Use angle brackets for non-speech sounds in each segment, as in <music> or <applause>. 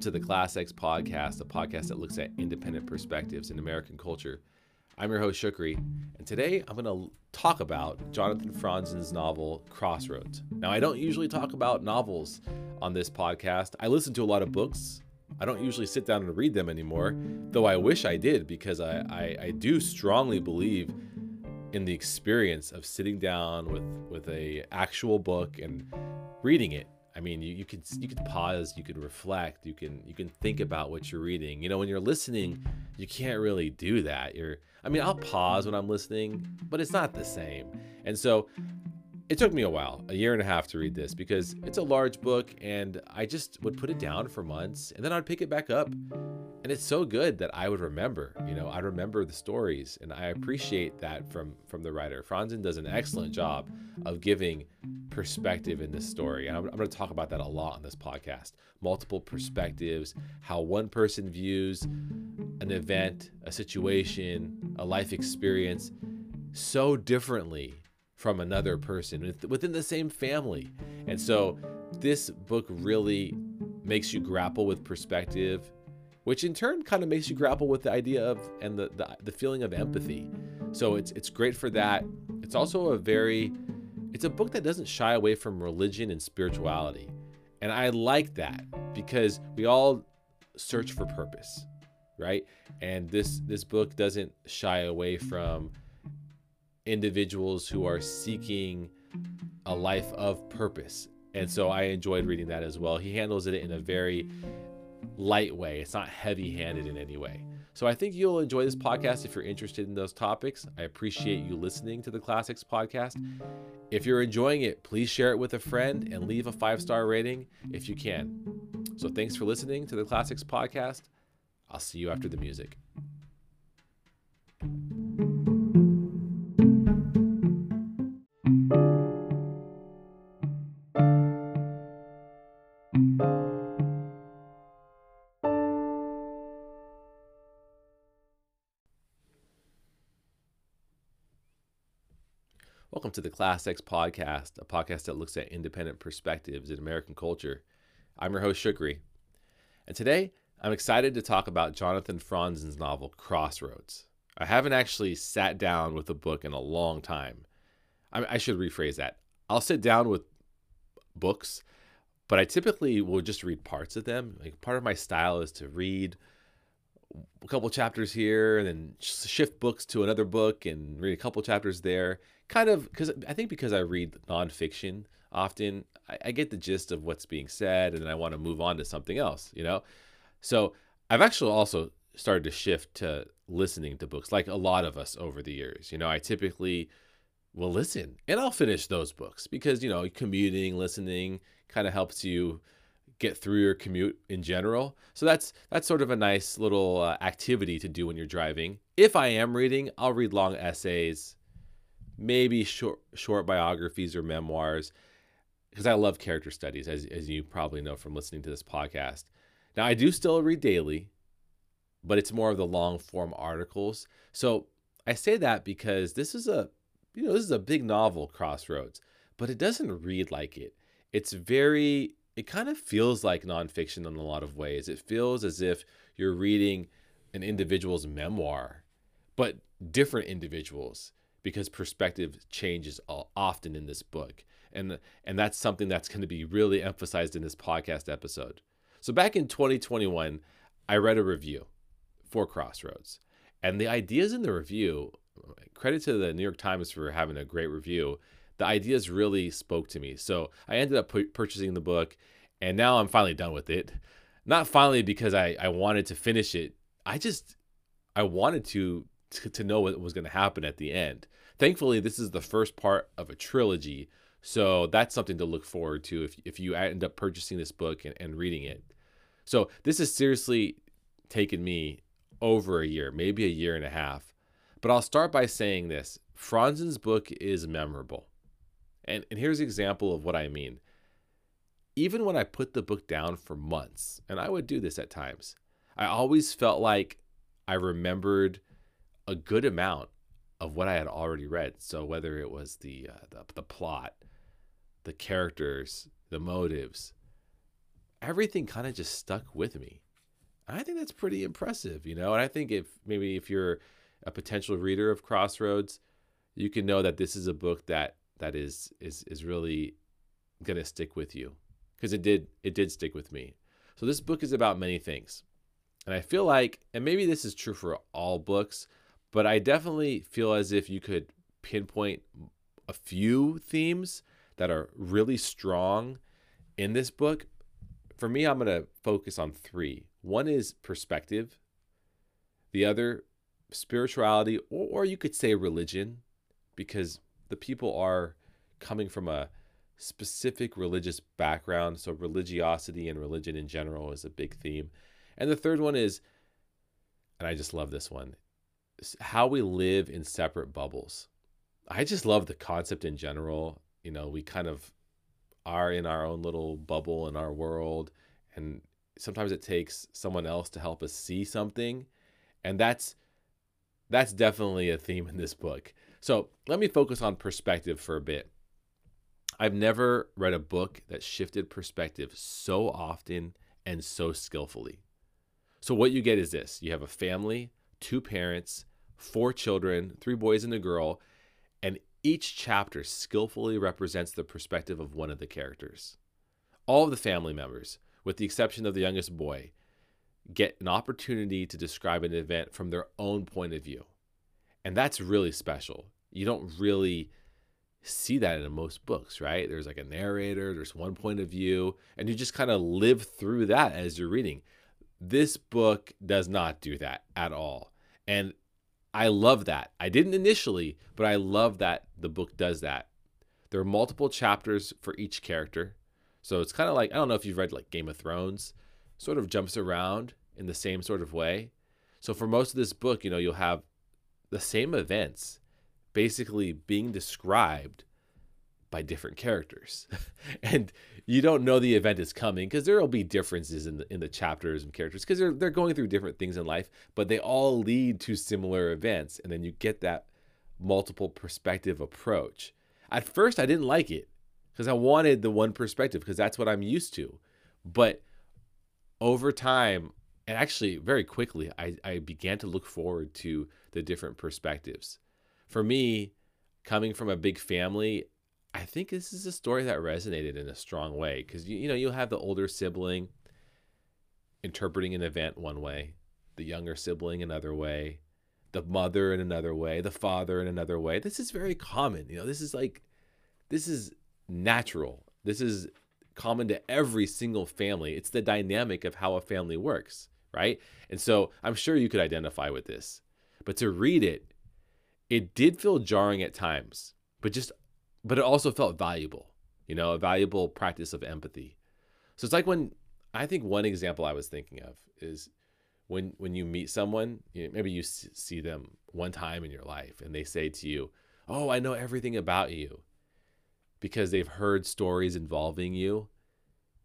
Welcome to the Class X Podcast, a podcast that looks at independent perspectives in American culture. I'm your host, Shukri, and today I'm going to talk about Jonathan Franzen's novel, Crossroads. Now, I don't usually talk about novels on this podcast. I listen to a lot of books. I don't usually sit down and read them anymore, though I wish I did because I, I, I do strongly believe in the experience of sitting down with, with a actual book and reading it I mean, you, you could you could pause, you could reflect, you can you can think about what you're reading. You know, when you're listening, you can't really do that. You're I mean, I'll pause when I'm listening, but it's not the same. And so it took me a while, a year and a half to read this because it's a large book and I just would put it down for months and then I'd pick it back up. And it's so good that I would remember, you know, I remember the stories and I appreciate that from from the writer. Franzen does an excellent job of giving perspective in this story. And I'm, I'm going to talk about that a lot on this podcast. Multiple perspectives, how one person views an event, a situation, a life experience so differently from another person within the same family. And so this book really makes you grapple with perspective, which in turn kind of makes you grapple with the idea of and the, the, the feeling of empathy. So it's it's great for that. It's also a very it's a book that doesn't shy away from religion and spirituality. And I like that because we all search for purpose, right? And this this book doesn't shy away from individuals who are seeking a life of purpose. And so I enjoyed reading that as well. He handles it in a very light way, it's not heavy handed in any way. So I think you'll enjoy this podcast if you're interested in those topics. I appreciate you listening to the Class X podcast. If you're enjoying it, please share it with a friend and leave a five star rating if you can. So thanks for listening to the Class X podcast. I'll see you after the music. To the Class X Podcast, a podcast that looks at independent perspectives in American culture. I'm your host, Shukri. And today, I'm excited to talk about Jonathan Franzen's novel, Crossroads. I haven't actually sat down with a book in a long time. I, I should rephrase that. I'll sit down with books, but I typically will just read parts of them. Like part of my style is to read a couple chapters here and then shift books to another book and read a couple chapters there kind of because I think because I read nonfiction often, I, I, get the gist of what's being said, and I want to move on to something else, you know. So I've actually also started to shift to listening to books, like a lot of us over the years. You know, I typically will listen, and I'll finish those books because you know commuting, listening kind of helps you get through your commute in general. So that's that's sort of a nice little uh, activity to do when you're driving. If I am reading, I'll read long essays maybe short short biographies or memoirs because I love character studies as as you probably know from listening to this podcast. Now I do still read daily, but it's more of the long form articles. So I say that because this is a you know this is a big novel Crossroads, but it doesn't read like it. It's very it kind of feels like nonfiction in a lot of ways. It feels as if you're reading an individual's memoir, but different individuals because perspective changes often in this book. And, and that's something that's going to be really emphasized in this podcast episode. So, back in 2021, I read a review for Crossroads. And the ideas in the review, credit to the New York Times for having a great review, the ideas really spoke to me. So, I ended up pu- purchasing the book, and now I'm finally done with it. Not finally because I, I wanted to finish it, I just I wanted to to, to know what was going to happen at the end. Thankfully, this is the first part of a trilogy, so that's something to look forward to if, if you end up purchasing this book and, and reading it. So, this has seriously taken me over a year, maybe a year and a half. But I'll start by saying this Franzen's book is memorable. And, and here's an example of what I mean. Even when I put the book down for months, and I would do this at times, I always felt like I remembered a good amount of what I had already read. So whether it was the uh, the, the plot, the characters, the motives, everything kind of just stuck with me. I think that's pretty impressive, you know. And I think if maybe if you're a potential reader of Crossroads, you can know that this is a book that that is is is really gonna stick with you because it did it did stick with me. So this book is about many things, and I feel like, and maybe this is true for all books, but I definitely feel as if you could pinpoint a few themes that are really strong in this book. For me, I'm gonna focus on three. One is perspective. The other spirituality, or, or you could say religion, because the people are coming from a specific religious background. So, religiosity and religion in general is a big theme. And the third one is, and I just love this one, how we live in separate bubbles. I just love the concept in general. You know, we kind of are in our own little bubble in our world, and sometimes it takes someone else to help us see something. And that's that's definitely a theme in this book. So let me focus on perspective for a bit. I've never read a book that shifted perspective so often and so skillfully. So, what you get is this you have a family, two parents, four children, three boys and a girl, and each chapter skillfully represents the perspective of one of the characters. All of the family members, with the exception of the youngest boy, get an opportunity to describe an event from their own point of view. And that's really special. You don't really see that in most books, right? There's like a narrator, there's one point of view, and you just kind of live through that as you're reading. This book does not do that at all. And I love that. I didn't initially, but I love that the book does that. There are multiple chapters for each character. So it's kind of like I don't know if you've read like Game of Thrones, sort of jumps around in the same sort of way. So for most of this book, you know, you'll have the same events basically being described by different characters. <laughs> and you don't know the event is coming because there will be differences in the in the chapters and characters because they're they're going through different things in life, but they all lead to similar events and then you get that multiple perspective approach. At first I didn't like it because I wanted the one perspective because that's what I'm used to. But over time, and actually very quickly, I, I began to look forward to the different perspectives. For me, coming from a big family, I think this is a story that resonated in a strong way because you, you know you'll have the older sibling interpreting an event one way, the younger sibling another way, the mother in another way, the father in another way. This is very common. You know, this is like this is natural. This is common to every single family. It's the dynamic of how a family works, right? And so I'm sure you could identify with this. But to read it, it did feel jarring at times, but just but it also felt valuable, you know, a valuable practice of empathy. So it's like when I think one example I was thinking of is when when you meet someone, you know, maybe you see them one time in your life and they say to you, "Oh, I know everything about you." Because they've heard stories involving you.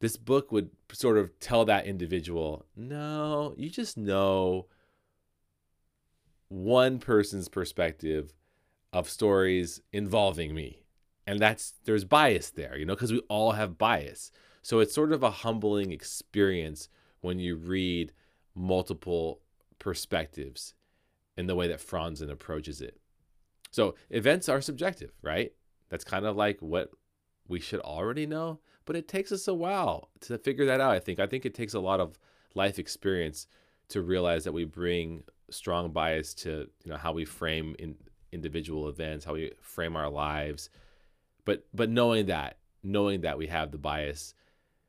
This book would sort of tell that individual, "No, you just know one person's perspective of stories involving me. And that's there's bias there you know because we all have bias. So it's sort of a humbling experience when you read multiple perspectives in the way that franzen approaches it. So events are subjective right? That's kind of like what we should already know but it takes us a while to figure that out i think. I think it takes a lot of life experience to realize that we bring strong bias to you know how we frame in individual events how we frame our lives. But but knowing that knowing that we have the bias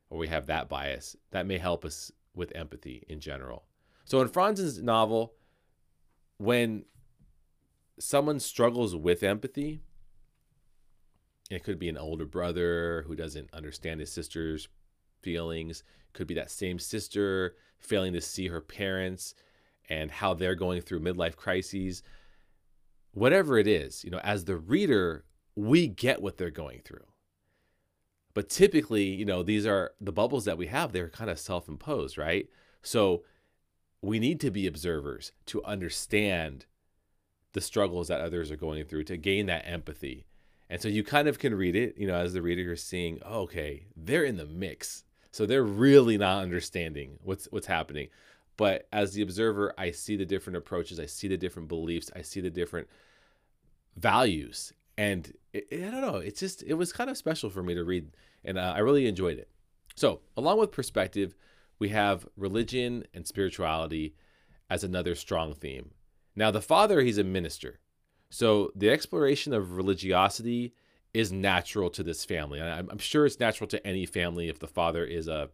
or we have that bias that may help us with empathy in general. So in franzen's novel when someone struggles with empathy it could be an older brother who doesn't understand his sister's feelings. It could be that same sister failing to see her parents and how they're going through midlife crises whatever it is you know as the reader we get what they're going through. But typically, you know, these are the bubbles that we have, they're kind of self imposed, right? So we need to be observers to understand the struggles that others are going through to gain that empathy. And so you kind of can read it, you know, as the reader, you're seeing, oh, okay, they're in the mix. So they're really not understanding what's what's happening. But as the observer, I see the different approaches, I see the different beliefs, I see the different values, and it, I don't know. It's just it was kind of special for me to read, and uh, I really enjoyed it. So, along with perspective, we have religion and spirituality as another strong theme. Now, the father, he's a minister. So, the exploration of religiosity is natural to this family. I'm, I'm sure it's natural to any family if the father is a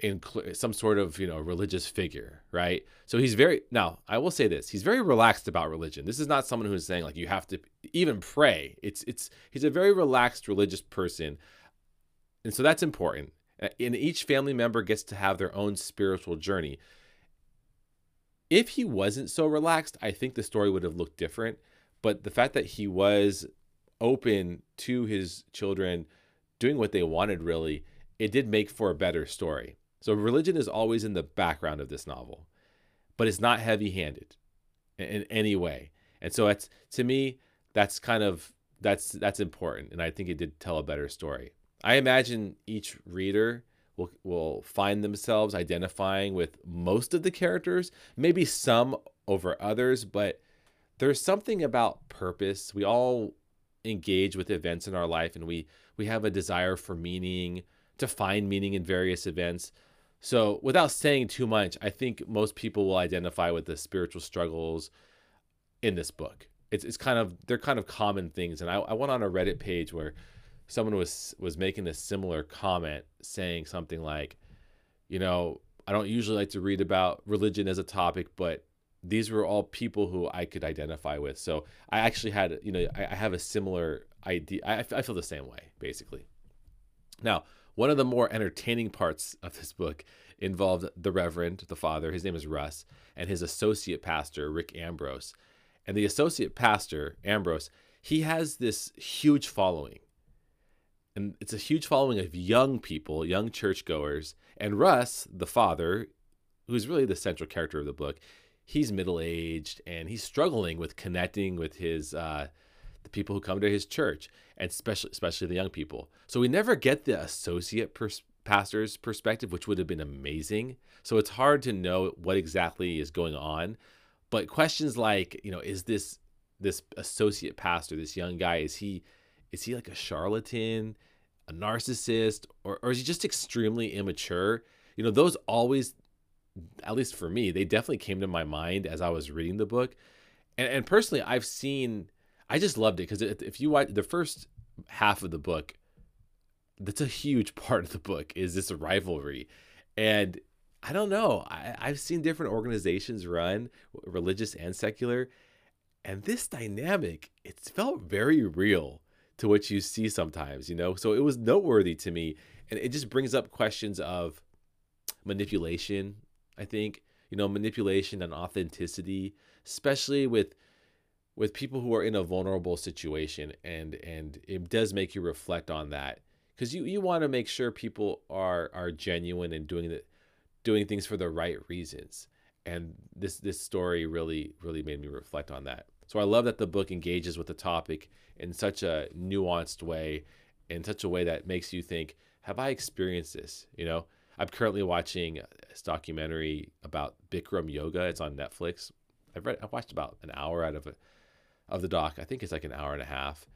in some sort of you know religious figure right? So he's very now i will say this he's very relaxed about religion. This is not someone who's saying like you have to even pray. It's it's he's a very relaxed religious person. And so that's important. And each family member gets to have their own spiritual journey. If he wasn't so relaxed i think the story would have looked different. But the fact that he was open to his children doing what they wanted really it did make for a better story so religion is always in the background of this novel, but it's not heavy-handed in, in any way. And so it's to me that's kind of that's that's important and I think it did tell a better story. I imagine each reader will will find themselves identifying with most of the characters, maybe some over others, but there's something about purpose. We all engage with events in our life and we we have a desire for meaning, to find meaning in various events. So, without saying too much, I think most people will identify with the spiritual struggles in this book. It's, it's kind of they're kind of common things, and I, I went on a Reddit page where someone was was making a similar comment, saying something like, you know, I don't usually like to read about religion as a topic, but these were all people who I could identify with. So I actually had, you know, I, I have a similar idea. I, I feel the same way, basically. Now, one of the more entertaining parts of this book involved the Reverend, the father, his name is Russ, and his associate pastor, Rick Ambrose. And the associate pastor, Ambrose, he has this huge following. And it's a huge following of young people, young churchgoers. And Russ, the father, who's really the central character of the book, he's middle aged and he's struggling with connecting with his uh, the people who come to his church, and especially especially the young people. So we never get the associate pers- pastor's perspective, which would have been amazing. So it's hard to know what exactly is going on. But questions like, you know, is this this associate pastor, this young guy, is he is he like a charlatan, a narcissist, or, or is he just extremely immature? You know, those always, at least for me, they definitely came to my mind as I was reading the book. And, and personally, I've seen I just loved it because if you watch the first half of the book, that's a huge <laughs> part of the book is this rivalry, and I don't know. I, I've seen different organizations run, religious and secular, and this dynamic it felt very real to what you see sometimes. You know, so it was noteworthy to me, and it just brings up questions of manipulation. I think you know manipulation and authenticity, especially with with people who are in a vulnerable situation and and it does make you reflect on that. Because you, you want to make sure people are are genuine and doing the doing things for the right reasons. And this this story really really made me reflect on that. So i love that the book engages with the topic in such a nuanced way in such a way that makes you think have i experienced this? You know? I'm currently watching this documentary about bikram yoga. It's on netflix. I've read i've watched about an hour out of it of the doc. I think it's like an hour and a half,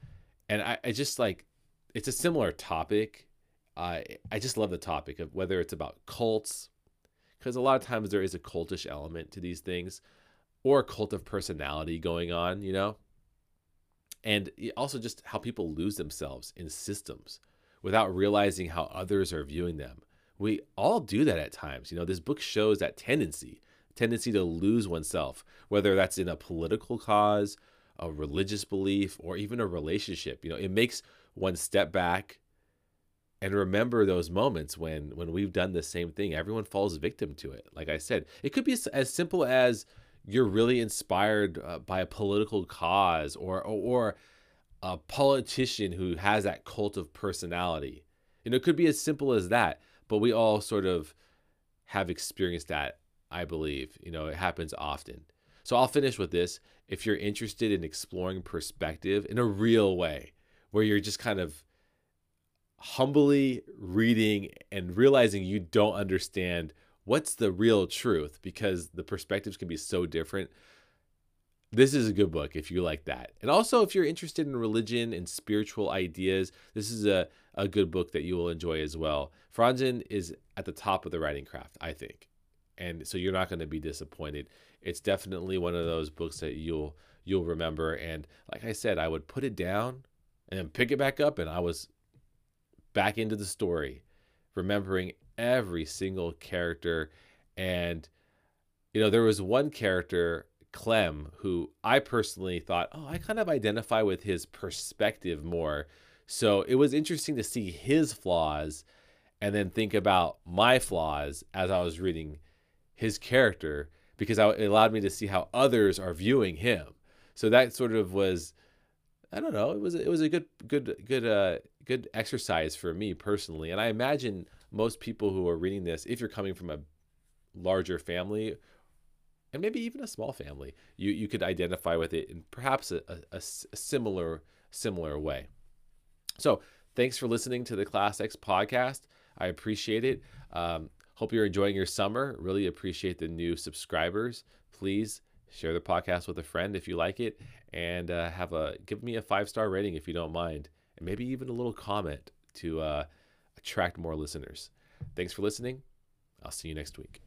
and I, I just like it's a similar topic. I I just love the topic of whether it's about cults, because a lot of times there is a cultish element to these things, or a cult of personality going on, you know. And also just how people lose themselves in systems without realizing how others are viewing them. We all do that at times. You know, this book shows that tendency, tendency to lose oneself, whether that's in a political cause a religious belief or even a relationship. You know, it makes one step back and remember those moments when when we've done the same thing. Everyone falls victim to it. Like I said, it could be as simple as you're really inspired uh, by a political cause or, or or a politician who has that cult of personality. You know, it could be as simple as that. But we all sort of have experienced that. I believe. You know, it happens often. So I'll finish with this. If you're interested in exploring perspective in a real way, where you're just kind of humbly reading and realizing you don't understand what's the real truth because the perspectives can be so different. This is a good book if you like that. And also, if you're interested in religion and spiritual ideas, this is a, a good book that you will enjoy as well. Franzen is at the top of the writing craft, I think. And so you're not going to be disappointed. It's definitely one of those books that you'll you'll remember. And like I said, I would put it down and then pick it back up, and I was back into the story, remembering every single character. And, you know, there was one character, Clem, who I personally thought, oh, I kind of identify with his perspective more. So it was interesting to see his flaws and then think about my flaws as I was reading his character because it allowed me to see how others are viewing him. So that sort of was, I don't know, it was it was a good good good uh good exercise for me personally, and I imagine most people who are reading this, if you're coming from a larger family and maybe even a small family, you you could identify with it in perhaps a, a, a similar similar way. So thanks for listening to the Class X podcast. I appreciate it. Um, hope you're enjoying your summer. Really appreciate the new subscribers. Please share the podcast with a friend if you like it, and uh, have a give me a five star rating if you don't mind, and maybe even a little comment to uh, attract more listeners. Thanks for listening. I'll see you next week.